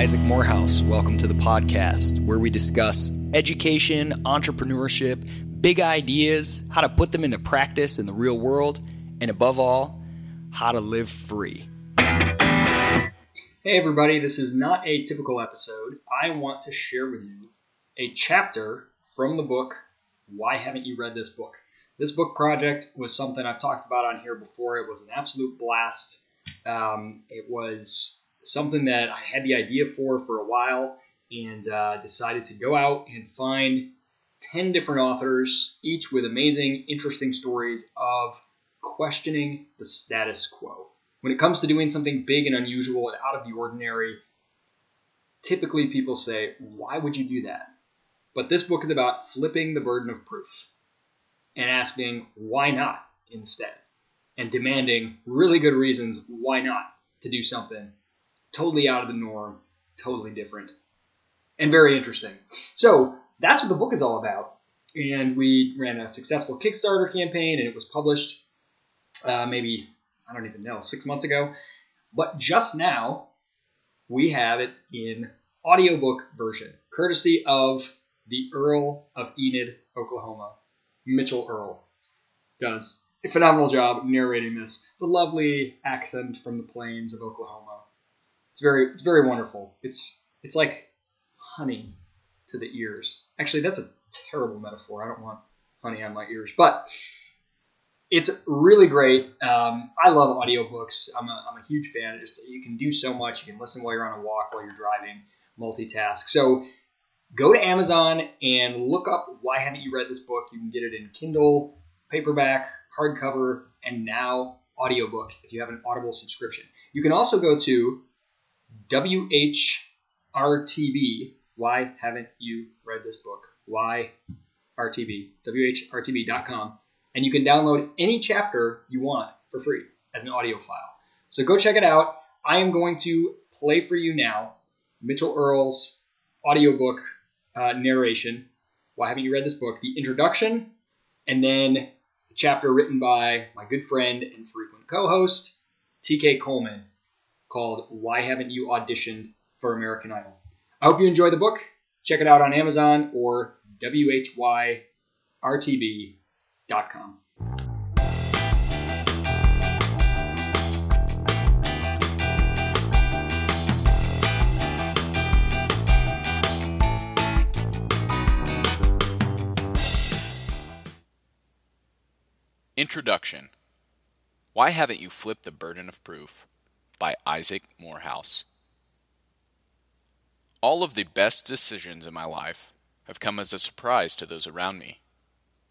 Isaac Morehouse. Welcome to the podcast where we discuss education, entrepreneurship, big ideas, how to put them into practice in the real world, and above all, how to live free. Hey, everybody, this is not a typical episode. I want to share with you a chapter from the book, Why Haven't You Read This Book? This book project was something I've talked about on here before. It was an absolute blast. Um, it was something that I had the idea for for a while and uh, decided to go out and find 10 different authors, each with amazing, interesting stories of questioning the status quo. When it comes to doing something big and unusual and out of the ordinary, typically people say, Why would you do that? But this book is about flipping the burden of proof and asking, Why not instead? And demanding really good reasons why not to do something totally out of the norm, totally different, and very interesting. So that's what the book is all about. And we ran a successful Kickstarter campaign, and it was published uh, maybe, I don't even know, six months ago. But just now, we have it in audiobook version, courtesy of the Earl of Enid, Oklahoma. Mitchell Earl does a phenomenal job narrating this. The lovely accent from the plains of Oklahoma. It's very it's very wonderful. It's it's like honey to the ears. Actually, that's a terrible metaphor. I don't want honey on my ears, but it's really great. Um, I love audiobooks. I'm a, I'm a huge fan. Just you can do so much. You can listen while you're on a walk, while you're driving, multitask. So go to Amazon and look up Why Haven't You Read This Book? You can get it in Kindle, paperback, hardcover, and now audiobook if you have an Audible subscription. You can also go to WHYRTB. Why haven't you read this book? Why RTB? WHYRTB.com. And you can download any chapter you want for free as an audio file. So go check it out. I am going to play for you now Mitchell Earl's audiobook uh, narration. Why haven't you read this book? The introduction, and then a chapter written by my good friend and frequent co host, TK Coleman, called Why Haven't You Auditioned for American Idol? I hope you enjoy the book. Check it out on Amazon or WHYRTB.com. Introduction Why Haven't You Flipped the Burden of Proof? By Isaac Morehouse. All of the best decisions in my life have come as a surprise to those around me.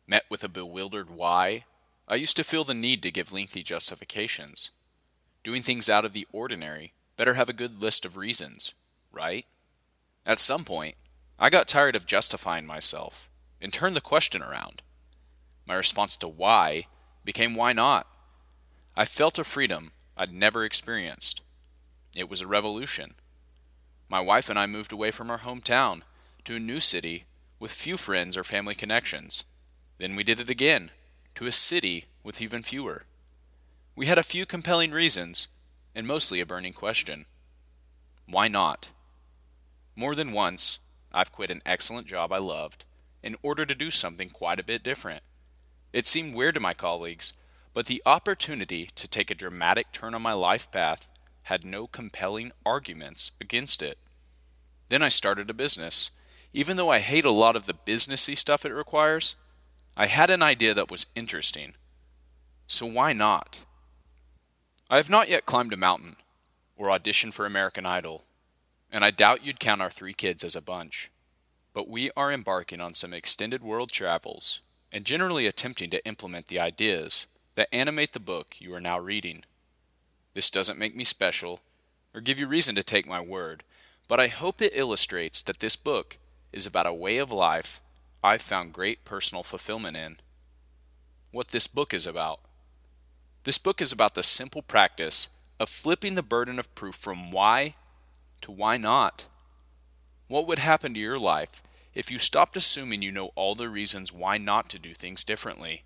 Met with a bewildered why, I used to feel the need to give lengthy justifications. Doing things out of the ordinary better have a good list of reasons, right? At some point, I got tired of justifying myself and turned the question around. My response to why became why not? I felt a freedom I'd never experienced. It was a revolution. My wife and I moved away from our hometown to a new city with few friends or family connections. Then we did it again to a city with even fewer. We had a few compelling reasons and mostly a burning question. Why not? More than once, I've quit an excellent job I loved in order to do something quite a bit different. It seemed weird to my colleagues, but the opportunity to take a dramatic turn on my life path had no compelling arguments against it. Then I started a business. Even though I hate a lot of the businessy stuff it requires, I had an idea that was interesting. So why not? I have not yet climbed a mountain or auditioned for American Idol, and I doubt you'd count our three kids as a bunch. But we are embarking on some extended world travels and generally attempting to implement the ideas that animate the book you are now reading. This doesn't make me special or give you reason to take my word, but I hope it illustrates that this book is about a way of life I've found great personal fulfillment in. What this book is about. This book is about the simple practice of flipping the burden of proof from why to why not. What would happen to your life if you stopped assuming you know all the reasons why not to do things differently?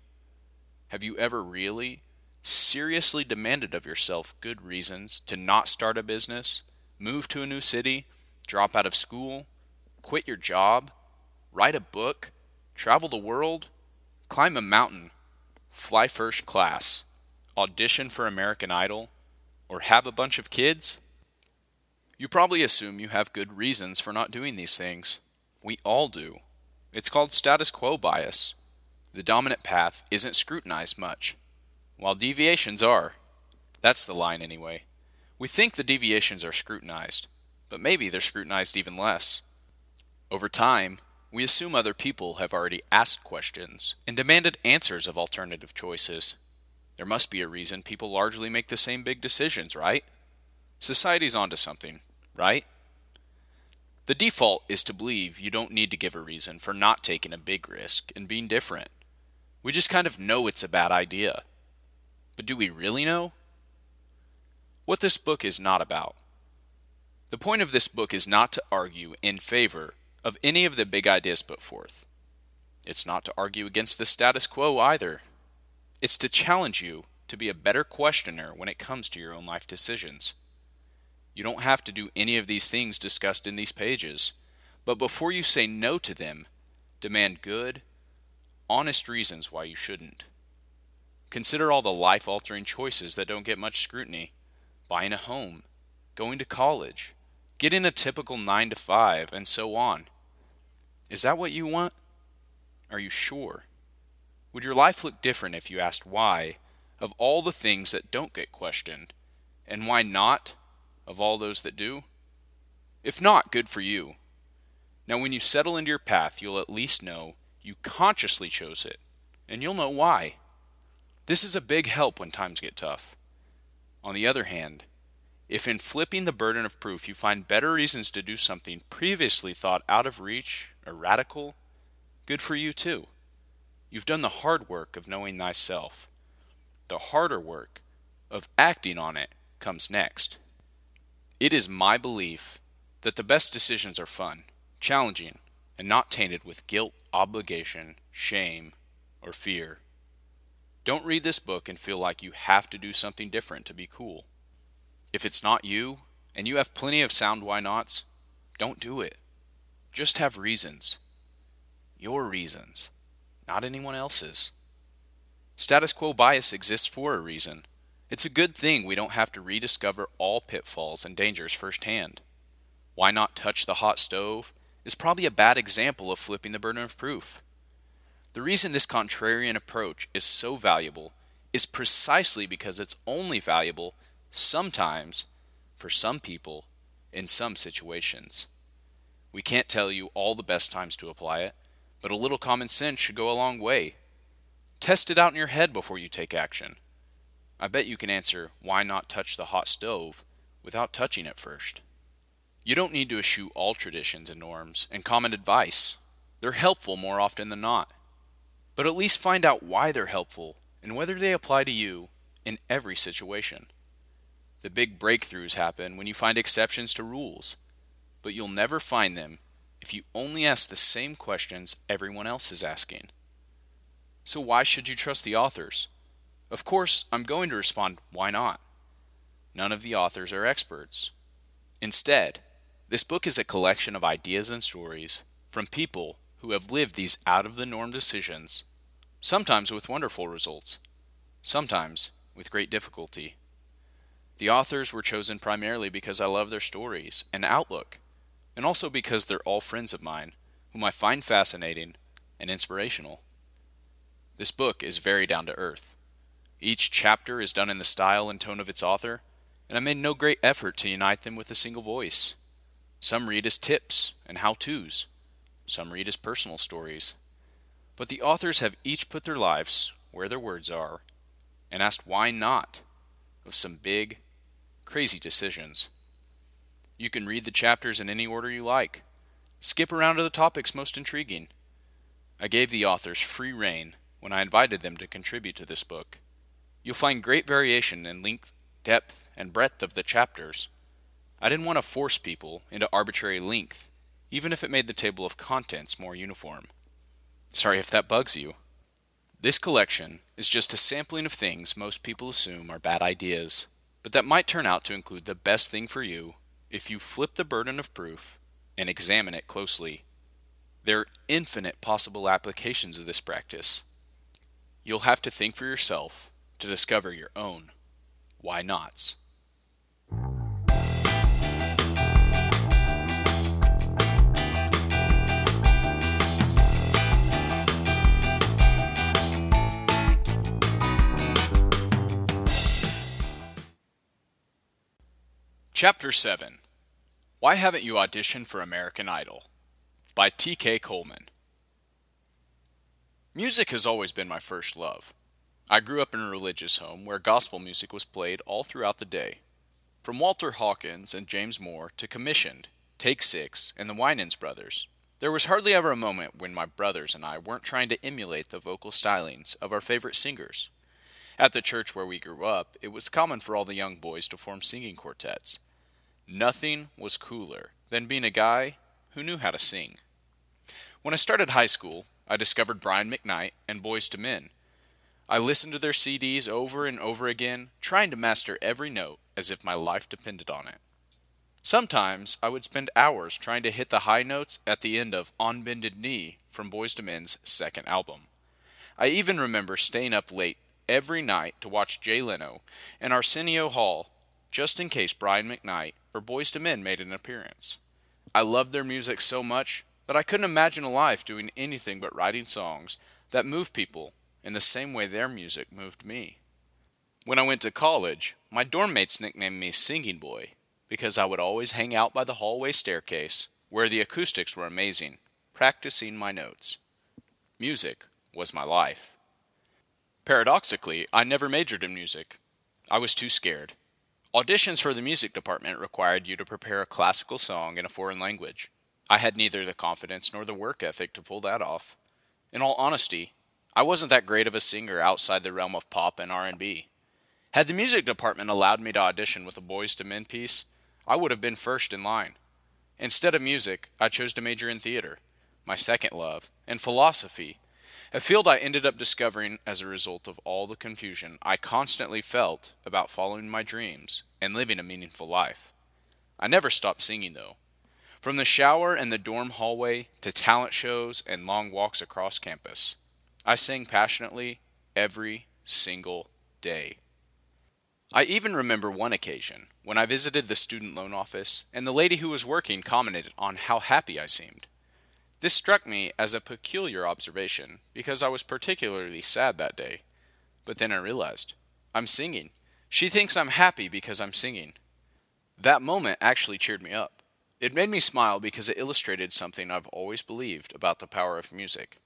Have you ever really, seriously demanded of yourself good reasons to not start a business, move to a new city, drop out of school, quit your job, write a book, travel the world, climb a mountain, fly first class, audition for American Idol, or have a bunch of kids? You probably assume you have good reasons for not doing these things. We all do. It's called status quo bias. The dominant path isn't scrutinized much, while deviations are. That's the line, anyway. We think the deviations are scrutinized, but maybe they're scrutinized even less. Over time, we assume other people have already asked questions and demanded answers of alternative choices. There must be a reason people largely make the same big decisions, right? Society's onto something, right? The default is to believe you don't need to give a reason for not taking a big risk and being different. We just kind of know it's a bad idea. But do we really know? What this book is not about. The point of this book is not to argue in favor of any of the big ideas put forth. It's not to argue against the status quo either. It's to challenge you to be a better questioner when it comes to your own life decisions. You don't have to do any of these things discussed in these pages, but before you say no to them, demand good, honest reasons why you shouldn't. Consider all the life altering choices that don't get much scrutiny buying a home, going to college, getting a typical 9 to 5, and so on. Is that what you want? Are you sure? Would your life look different if you asked why of all the things that don't get questioned, and why not of all those that do? If not, good for you. Now, when you settle into your path, you'll at least know you consciously chose it, and you'll know why. This is a big help when times get tough. On the other hand, if in flipping the burden of proof you find better reasons to do something previously thought out of reach or radical, good for you too. You've done the hard work of knowing thyself. The harder work of acting on it comes next. It is my belief that the best decisions are fun, challenging, and not tainted with guilt, obligation, shame, or fear. Don't read this book and feel like you have to do something different to be cool. If it's not you, and you have plenty of sound why nots, don't do it. Just have reasons. Your reasons, not anyone else's. Status quo bias exists for a reason. It's a good thing we don't have to rediscover all pitfalls and dangers firsthand. Why not touch the hot stove is probably a bad example of flipping the burden of proof. The reason this contrarian approach is so valuable is precisely because it's only valuable sometimes, for some people, in some situations. We can't tell you all the best times to apply it, but a little common sense should go a long way. Test it out in your head before you take action. I bet you can answer why not touch the hot stove without touching it first. You don't need to eschew all traditions and norms and common advice. They're helpful more often than not. But at least find out why they're helpful and whether they apply to you in every situation. The big breakthroughs happen when you find exceptions to rules, but you'll never find them if you only ask the same questions everyone else is asking. So, why should you trust the authors? Of course, I'm going to respond, why not? None of the authors are experts. Instead, this book is a collection of ideas and stories from people who have lived these out of the norm decisions, sometimes with wonderful results, sometimes with great difficulty. The authors were chosen primarily because I love their stories and outlook, and also because they're all friends of mine, whom I find fascinating and inspirational. This book is very down to earth. Each chapter is done in the style and tone of its author, and I made no great effort to unite them with a single voice. Some read as tips and how to's, some read as personal stories. But the authors have each put their lives where their words are and asked why not of some big, crazy decisions. You can read the chapters in any order you like. Skip around to the topics most intriguing. I gave the authors free rein when I invited them to contribute to this book. You'll find great variation in length, depth, and breadth of the chapters. I didn't want to force people into arbitrary length, even if it made the table of contents more uniform. Sorry if that bugs you. This collection is just a sampling of things most people assume are bad ideas but that might turn out to include the best thing for you if you flip the burden of proof and examine it closely, there are infinite possible applications of this practice. You'll have to think for yourself to discover your own why nots. Chapter 7 Why Haven't You Auditioned for American Idol? by T.K. Coleman. Music has always been my first love. I grew up in a religious home where gospel music was played all throughout the day. From Walter Hawkins and James Moore to Commissioned, Take Six, and the Winans Brothers, there was hardly ever a moment when my brothers and I weren't trying to emulate the vocal stylings of our favorite singers. At the church where we grew up, it was common for all the young boys to form singing quartets. Nothing was cooler than being a guy who knew how to sing. When I started high school, I discovered Brian McKnight and Boyz II Men. I listened to their CDs over and over again, trying to master every note as if my life depended on it. Sometimes I would spend hours trying to hit the high notes at the end of On Bended Knee from Boyz II Men's second album. I even remember staying up late every night to watch Jay Leno and Arsenio Hall just in case Brian McKnight or Boyz II Men made an appearance. I loved their music so much that I couldn't imagine a life doing anything but writing songs that move people in the same way their music moved me. When I went to college, my dorm mates nicknamed me Singing Boy because I would always hang out by the hallway staircase, where the acoustics were amazing, practicing my notes. Music was my life. Paradoxically, I never majored in music. I was too scared. Auditions for the music department required you to prepare a classical song in a foreign language. I had neither the confidence nor the work ethic to pull that off. In all honesty, I wasn't that great of a singer outside the realm of pop and R&B. Had the music department allowed me to audition with a Boyz II Men piece, I would have been first in line. Instead of music, I chose to major in theater, my second love, and philosophy, a field I ended up discovering as a result of all the confusion I constantly felt about following my dreams and living a meaningful life. I never stopped singing, though. From the shower and the dorm hallway to talent shows and long walks across campus, I sang passionately every single day. I even remember one occasion when I visited the student loan office and the lady who was working commented on how happy I seemed. This struck me as a peculiar observation because I was particularly sad that day. But then I realized I'm singing. She thinks I'm happy because I'm singing. That moment actually cheered me up. It made me smile because it illustrated something I've always believed about the power of music.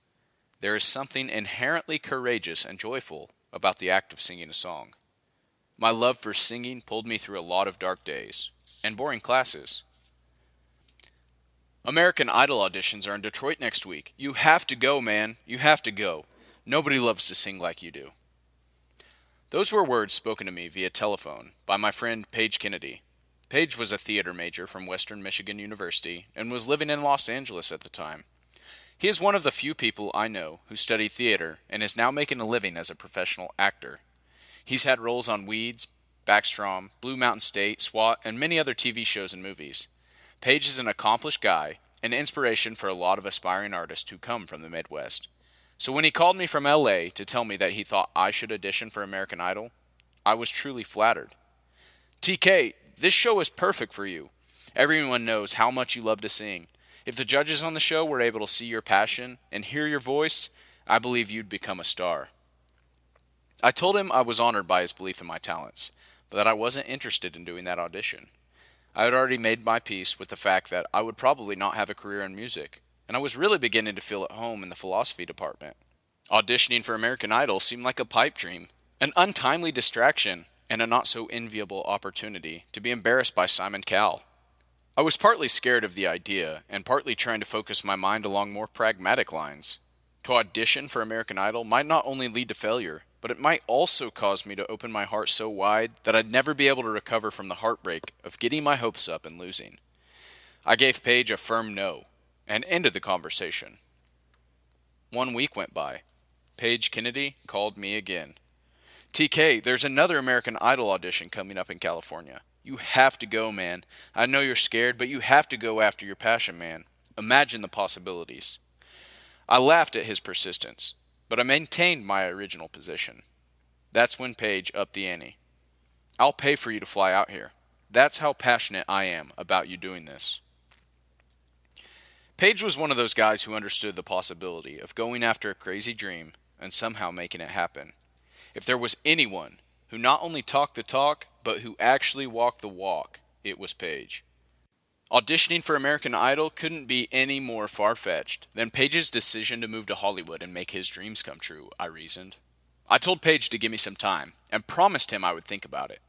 There is something inherently courageous and joyful about the act of singing a song. My love for singing pulled me through a lot of dark days and boring classes. American Idol auditions are in Detroit next week. You have to go, man. You have to go. Nobody loves to sing like you do. Those were words spoken to me via telephone by my friend Paige Kennedy. Paige was a theater major from Western Michigan University and was living in Los Angeles at the time. He is one of the few people I know who studied theater and is now making a living as a professional actor. He's had roles on Weeds, Backstrom, Blue Mountain State, SWAT, and many other TV shows and movies. Paige is an accomplished guy, an inspiration for a lot of aspiring artists who come from the Midwest. So when he called me from LA to tell me that he thought I should audition for American Idol, I was truly flattered. TK, this show is perfect for you. Everyone knows how much you love to sing. If the judges on the show were able to see your passion and hear your voice, I believe you'd become a star. I told him I was honored by his belief in my talents, but that I wasn't interested in doing that audition. I had already made my peace with the fact that I would probably not have a career in music, and I was really beginning to feel at home in the philosophy department. Auditioning for American Idol seemed like a pipe dream, an untimely distraction, and a not so enviable opportunity to be embarrassed by Simon Cowell. I was partly scared of the idea, and partly trying to focus my mind along more pragmatic lines. To audition for American Idol might not only lead to failure, but it might also cause me to open my heart so wide that I'd never be able to recover from the heartbreak of getting my hopes up and losing. I gave Paige a firm no and ended the conversation. One week went by. Paige Kennedy called me again. TK, there's another American Idol audition coming up in California. You have to go, man. I know you're scared, but you have to go after your passion, man. Imagine the possibilities. I laughed at his persistence, but I maintained my original position. That's when Paige upped the ante. I'll pay for you to fly out here. That's how passionate I am about you doing this. Paige was one of those guys who understood the possibility of going after a crazy dream and somehow making it happen. If there was anyone who not only talked the talk, but who actually walked the walk, it was Paige. Auditioning for American Idol couldn't be any more far fetched than Paige's decision to move to Hollywood and make his dreams come true, I reasoned. I told Paige to give me some time and promised him I would think about it.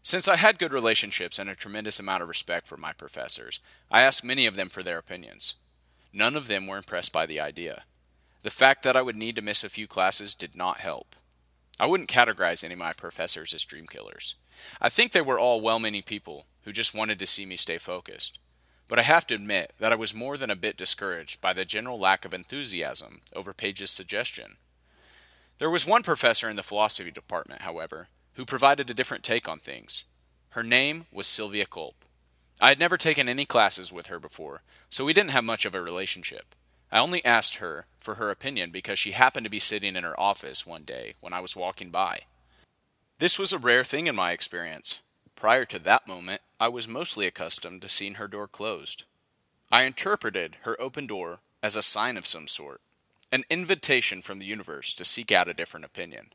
Since I had good relationships and a tremendous amount of respect for my professors, I asked many of them for their opinions. None of them were impressed by the idea. The fact that I would need to miss a few classes did not help. I wouldn't categorize any of my professors as dream killers. I think they were all well meaning people who just wanted to see me stay focused. But I have to admit that I was more than a bit discouraged by the general lack of enthusiasm over Paige's suggestion. There was one professor in the philosophy department, however, who provided a different take on things. Her name was Sylvia Culp. I had never taken any classes with her before, so we didn't have much of a relationship. I only asked her for her opinion because she happened to be sitting in her office one day when I was walking by. This was a rare thing in my experience. Prior to that moment, I was mostly accustomed to seeing her door closed. I interpreted her open door as a sign of some sort, an invitation from the universe to seek out a different opinion.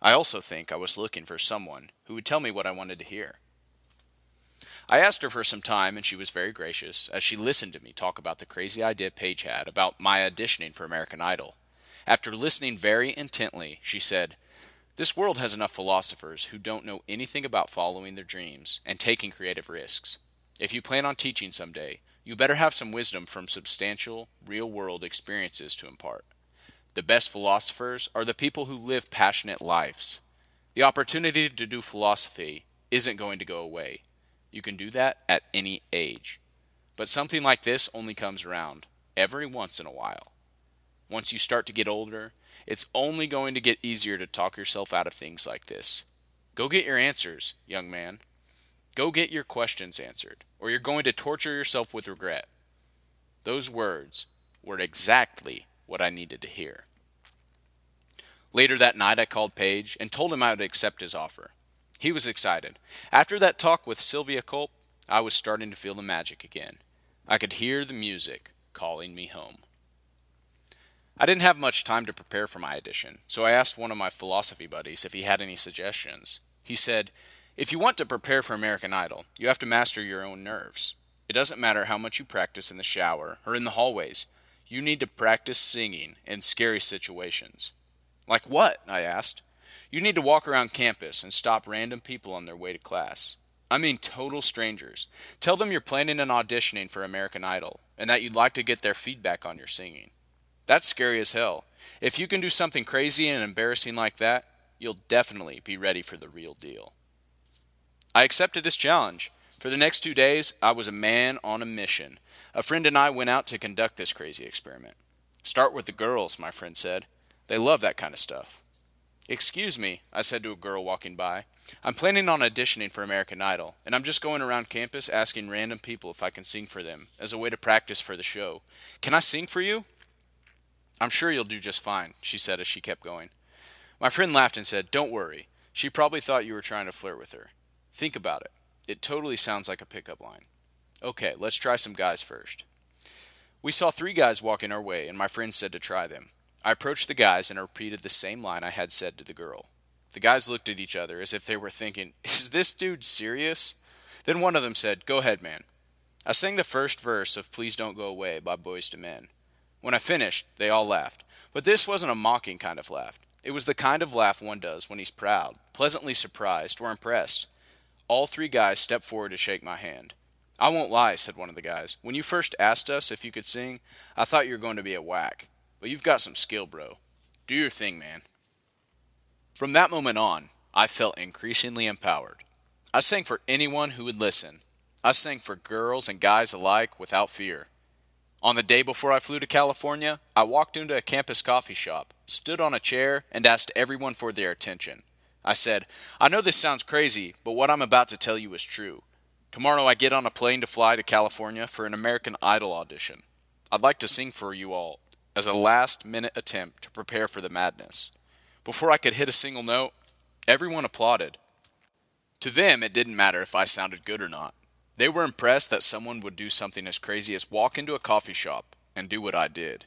I also think I was looking for someone who would tell me what I wanted to hear. I asked her for some time, and she was very gracious as she listened to me talk about the crazy idea Paige had about my auditioning for American Idol. After listening very intently, she said, This world has enough philosophers who don't know anything about following their dreams and taking creative risks. If you plan on teaching someday, you better have some wisdom from substantial, real world experiences to impart. The best philosophers are the people who live passionate lives. The opportunity to do philosophy isn't going to go away. You can do that at any age. But something like this only comes around every once in a while. Once you start to get older, it's only going to get easier to talk yourself out of things like this. Go get your answers, young man. Go get your questions answered, or you're going to torture yourself with regret. Those words were exactly what I needed to hear. Later that night, I called Paige and told him I would accept his offer. He was excited. After that talk with Sylvia Culp, I was starting to feel the magic again. I could hear the music calling me home. I didn't have much time to prepare for my audition, so I asked one of my philosophy buddies if he had any suggestions. He said, If you want to prepare for American Idol, you have to master your own nerves. It doesn't matter how much you practice in the shower or in the hallways, you need to practice singing in scary situations. Like what? I asked. You need to walk around campus and stop random people on their way to class. I mean, total strangers. Tell them you're planning an auditioning for American Idol and that you'd like to get their feedback on your singing. That's scary as hell. If you can do something crazy and embarrassing like that, you'll definitely be ready for the real deal. I accepted his challenge. For the next two days, I was a man on a mission. A friend and I went out to conduct this crazy experiment. Start with the girls, my friend said. They love that kind of stuff. Excuse me, I said to a girl walking by. I'm planning on auditioning for American Idol, and I'm just going around campus asking random people if I can sing for them as a way to practice for the show. Can I sing for you? I'm sure you'll do just fine, she said as she kept going. My friend laughed and said, Don't worry. She probably thought you were trying to flirt with her. Think about it. It totally sounds like a pickup line. Okay, let's try some guys first. We saw three guys walking our way, and my friend said to try them. I approached the guys and repeated the same line I had said to the girl. The guys looked at each other as if they were thinking, Is this dude serious? Then one of them said, Go ahead, man. I sang the first verse of Please Don't Go Away by Boyz II Men. When I finished, they all laughed. But this wasn't a mocking kind of laugh. It was the kind of laugh one does when he's proud, pleasantly surprised, or impressed. All three guys stepped forward to shake my hand. I won't lie, said one of the guys. When you first asked us if you could sing, I thought you were going to be a whack. But you've got some skill, bro. Do your thing, man. From that moment on, I felt increasingly empowered. I sang for anyone who would listen. I sang for girls and guys alike without fear. On the day before I flew to California, I walked into a campus coffee shop, stood on a chair, and asked everyone for their attention. I said, I know this sounds crazy, but what I'm about to tell you is true. Tomorrow I get on a plane to fly to California for an American Idol audition. I'd like to sing for you all as a last minute attempt to prepare for the madness. Before I could hit a single note, everyone applauded. To them, it didn't matter if I sounded good or not. They were impressed that someone would do something as crazy as walk into a coffee shop and do what I did.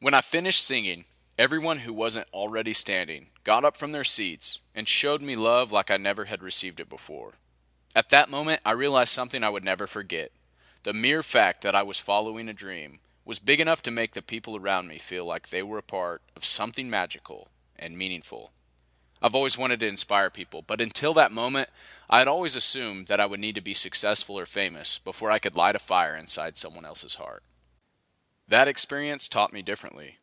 When I finished singing, everyone who wasn't already standing got up from their seats and showed me love like I never had received it before. At that moment, I realized something I would never forget. The mere fact that I was following a dream was big enough to make the people around me feel like they were a part of something magical and meaningful. I've always wanted to inspire people, but until that moment, I had always assumed that I would need to be successful or famous before I could light a fire inside someone else's heart. That experience taught me differently.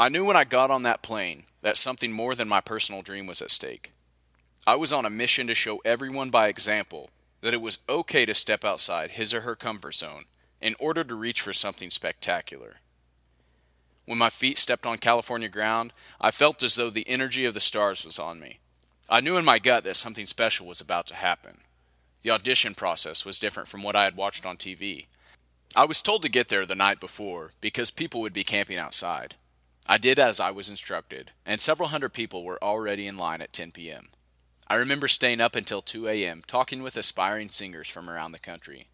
I knew when I got on that plane that something more than my personal dream was at stake. I was on a mission to show everyone by example that it was okay to step outside his or her comfort zone in order to reach for something spectacular. When my feet stepped on California ground, I felt as though the energy of the stars was on me. I knew in my gut that something special was about to happen. The audition process was different from what I had watched on TV. I was told to get there the night before because people would be camping outside. I did as I was instructed, and several hundred people were already in line at 10 p.m. I remember staying up until 2 a.m. talking with aspiring singers from around the country.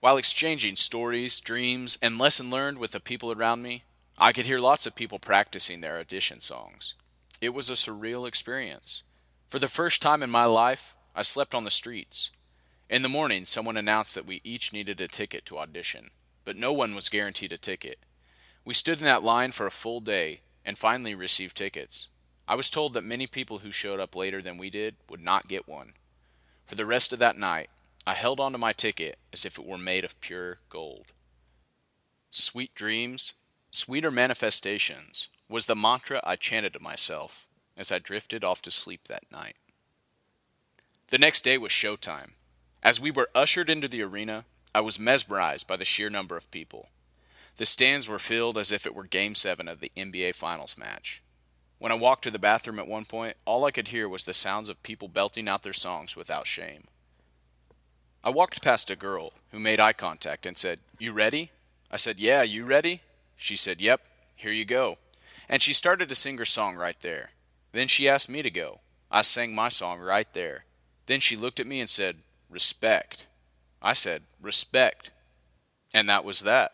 While exchanging stories, dreams, and lesson learned with the people around me, I could hear lots of people practicing their audition songs. It was a surreal experience. For the first time in my life, I slept on the streets. In the morning, someone announced that we each needed a ticket to audition, but no one was guaranteed a ticket. We stood in that line for a full day and finally received tickets. I was told that many people who showed up later than we did would not get one. For the rest of that night, I held onto my ticket as if it were made of pure gold. Sweet dreams, sweeter manifestations was the mantra I chanted to myself as I drifted off to sleep that night. The next day was showtime. As we were ushered into the arena, I was mesmerized by the sheer number of people. The stands were filled as if it were Game 7 of the NBA Finals match. When I walked to the bathroom at one point, all I could hear was the sounds of people belting out their songs without shame. I walked past a girl who made eye contact and said, You ready? I said, Yeah, you ready? She said, Yep, here you go. And she started to sing her song right there. Then she asked me to go. I sang my song right there. Then she looked at me and said, Respect. I said, Respect. And that was that.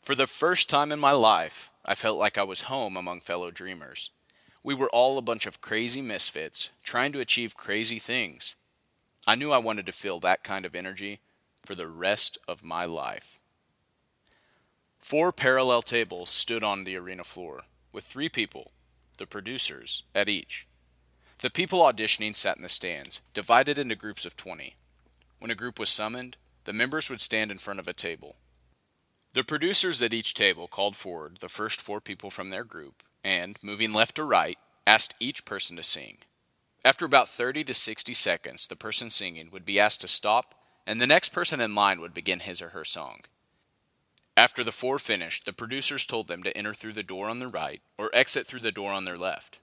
For the first time in my life, I felt like I was home among fellow dreamers. We were all a bunch of crazy misfits trying to achieve crazy things. I knew I wanted to feel that kind of energy for the rest of my life. Four parallel tables stood on the arena floor, with three people, the producers, at each. The people auditioning sat in the stands, divided into groups of 20. When a group was summoned, the members would stand in front of a table. The producers at each table called forward the first four people from their group and, moving left to right, asked each person to sing. After about 30 to 60 seconds, the person singing would be asked to stop, and the next person in line would begin his or her song. After the four finished, the producers told them to enter through the door on the right or exit through the door on their left.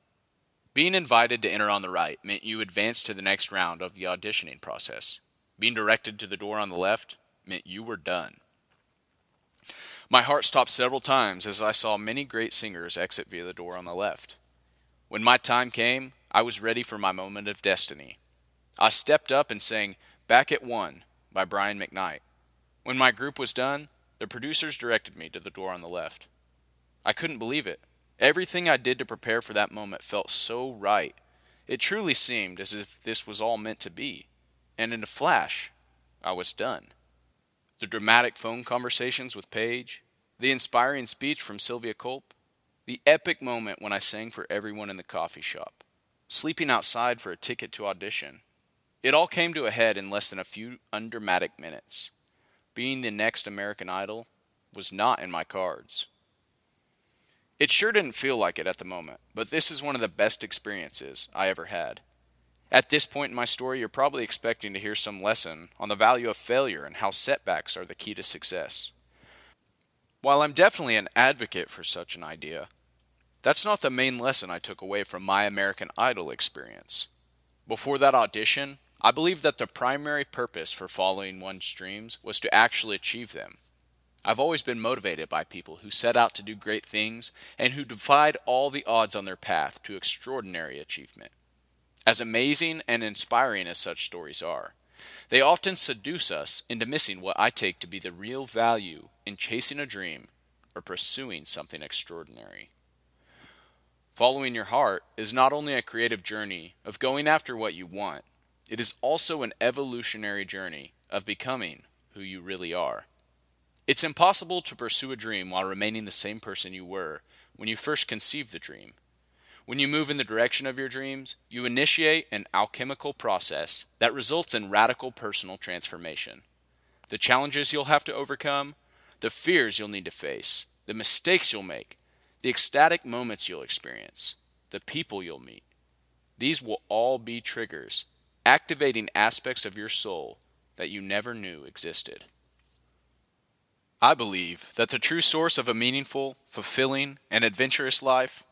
Being invited to enter on the right meant you advanced to the next round of the auditioning process. Being directed to the door on the left meant you were done. My heart stopped several times as I saw many great singers exit via the door on the left. When my time came, I was ready for my moment of destiny. I stepped up and sang Back at One by Brian McKnight. When my group was done, the producers directed me to the door on the left. I couldn't believe it. Everything I did to prepare for that moment felt so right. It truly seemed as if this was all meant to be. And in a flash, I was done. The dramatic phone conversations with Paige, the inspiring speech from Sylvia Culp, the epic moment when I sang for everyone in the coffee shop sleeping outside for a ticket to audition. It all came to a head in less than a few undramatic minutes. Being the next American Idol was not in my cards. It sure didn't feel like it at the moment, but this is one of the best experiences I ever had. At this point in my story, you're probably expecting to hear some lesson on the value of failure and how setbacks are the key to success. While I'm definitely an advocate for such an idea, that's not the main lesson I took away from my American Idol experience. Before that audition, I believe that the primary purpose for following one's dreams was to actually achieve them. I've always been motivated by people who set out to do great things and who defied all the odds on their path to extraordinary achievement. As amazing and inspiring as such stories are, they often seduce us into missing what I take to be the real value in chasing a dream or pursuing something extraordinary. Following your heart is not only a creative journey of going after what you want, it is also an evolutionary journey of becoming who you really are. It's impossible to pursue a dream while remaining the same person you were when you first conceived the dream. When you move in the direction of your dreams, you initiate an alchemical process that results in radical personal transformation. The challenges you'll have to overcome, the fears you'll need to face, the mistakes you'll make, the ecstatic moments you'll experience, the people you'll meet. These will all be triggers, activating aspects of your soul that you never knew existed. I believe that the true source of a meaningful, fulfilling, and adventurous life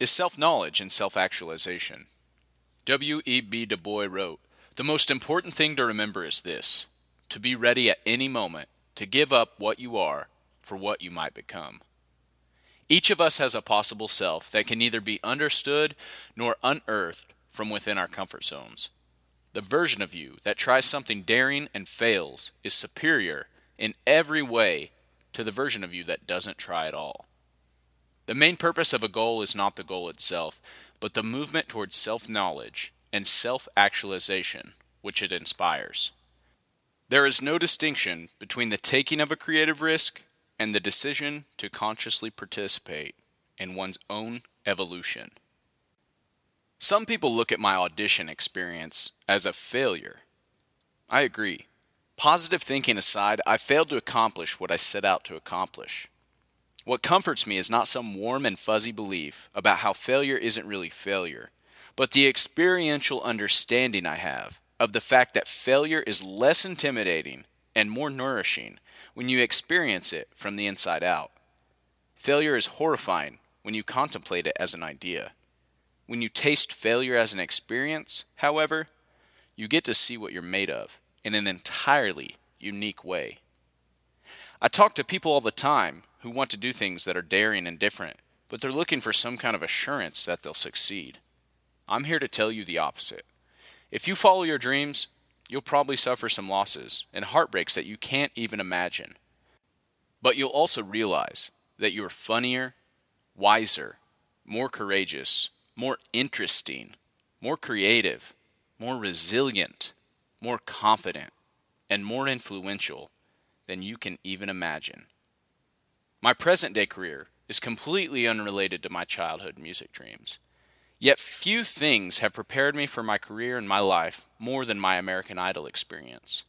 is self knowledge and self actualization. W. E. B. Du Bois wrote The most important thing to remember is this to be ready at any moment to give up what you are for what you might become. Each of us has a possible self that can neither be understood nor unearthed from within our comfort zones. The version of you that tries something daring and fails is superior in every way to the version of you that doesn't try at all. The main purpose of a goal is not the goal itself, but the movement towards self knowledge and self actualization which it inspires. There is no distinction between the taking of a creative risk and the decision to consciously participate in one's own evolution. Some people look at my audition experience as a failure. I agree. Positive thinking aside, I failed to accomplish what I set out to accomplish. What comforts me is not some warm and fuzzy belief about how failure isn't really failure, but the experiential understanding I have of the fact that failure is less intimidating and more nourishing when you experience it from the inside out. Failure is horrifying when you contemplate it as an idea. When you taste failure as an experience, however, you get to see what you're made of in an entirely unique way. I talk to people all the time who want to do things that are daring and different, but they're looking for some kind of assurance that they'll succeed. I'm here to tell you the opposite. If you follow your dreams, you'll probably suffer some losses and heartbreaks that you can't even imagine. But you'll also realize that you're funnier, wiser, more courageous, more interesting, more creative, more resilient, more confident, and more influential than you can even imagine. My present day career is completely unrelated to my childhood music dreams. Yet few things have prepared me for my career and my life more than my American Idol experience.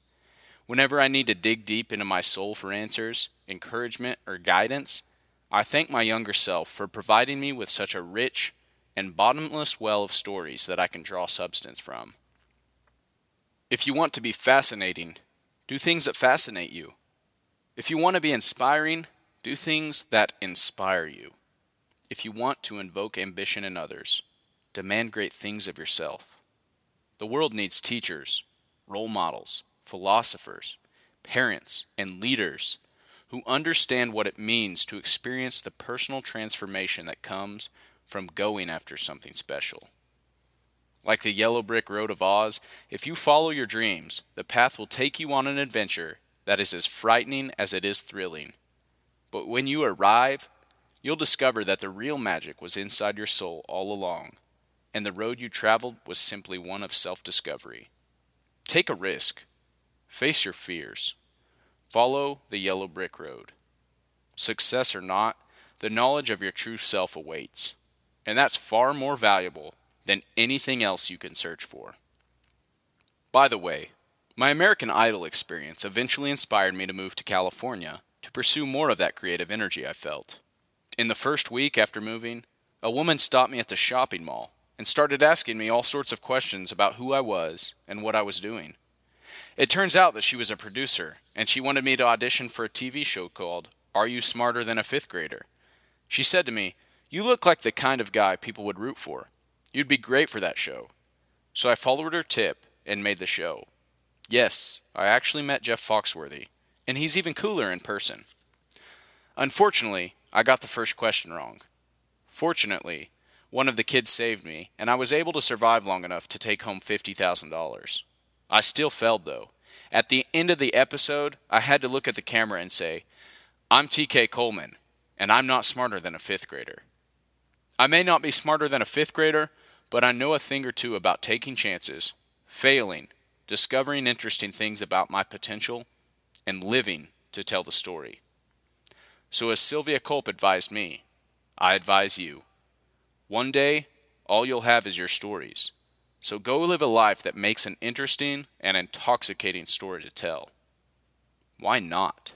Whenever I need to dig deep into my soul for answers, encouragement, or guidance, I thank my younger self for providing me with such a rich and bottomless well of stories that I can draw substance from. If you want to be fascinating, do things that fascinate you. If you want to be inspiring, do things that inspire you. If you want to invoke ambition in others, demand great things of yourself. The world needs teachers, role models, philosophers, parents, and leaders who understand what it means to experience the personal transformation that comes from going after something special. Like the yellow brick road of Oz, if you follow your dreams, the path will take you on an adventure that is as frightening as it is thrilling. But when you arrive, you'll discover that the real magic was inside your soul all along, and the road you traveled was simply one of self discovery. Take a risk, face your fears, follow the yellow brick road. Success or not, the knowledge of your true self awaits, and that's far more valuable than anything else you can search for. By the way, my American Idol experience eventually inspired me to move to California to pursue more of that creative energy I felt. In the first week after moving, a woman stopped me at the shopping mall and started asking me all sorts of questions about who I was and what I was doing. It turns out that she was a producer, and she wanted me to audition for a TV show called Are you smarter than a fifth grader? She said to me, You look like the kind of guy people would root for. You'd be great for that show. So I followed her tip and made the show. Yes, I actually met Jeff Foxworthy, and he's even cooler in person. Unfortunately, I got the first question wrong. Fortunately, one of the kids saved me, and I was able to survive long enough to take home $50,000. I still failed, though. At the end of the episode, I had to look at the camera and say, I'm TK Coleman, and I'm not smarter than a fifth grader. I may not be smarter than a fifth grader, but I know a thing or two about taking chances, failing, discovering interesting things about my potential, and living to tell the story. So, as Sylvia Culp advised me, I advise you. One day, all you'll have is your stories. So go live a life that makes an interesting and intoxicating story to tell. Why not?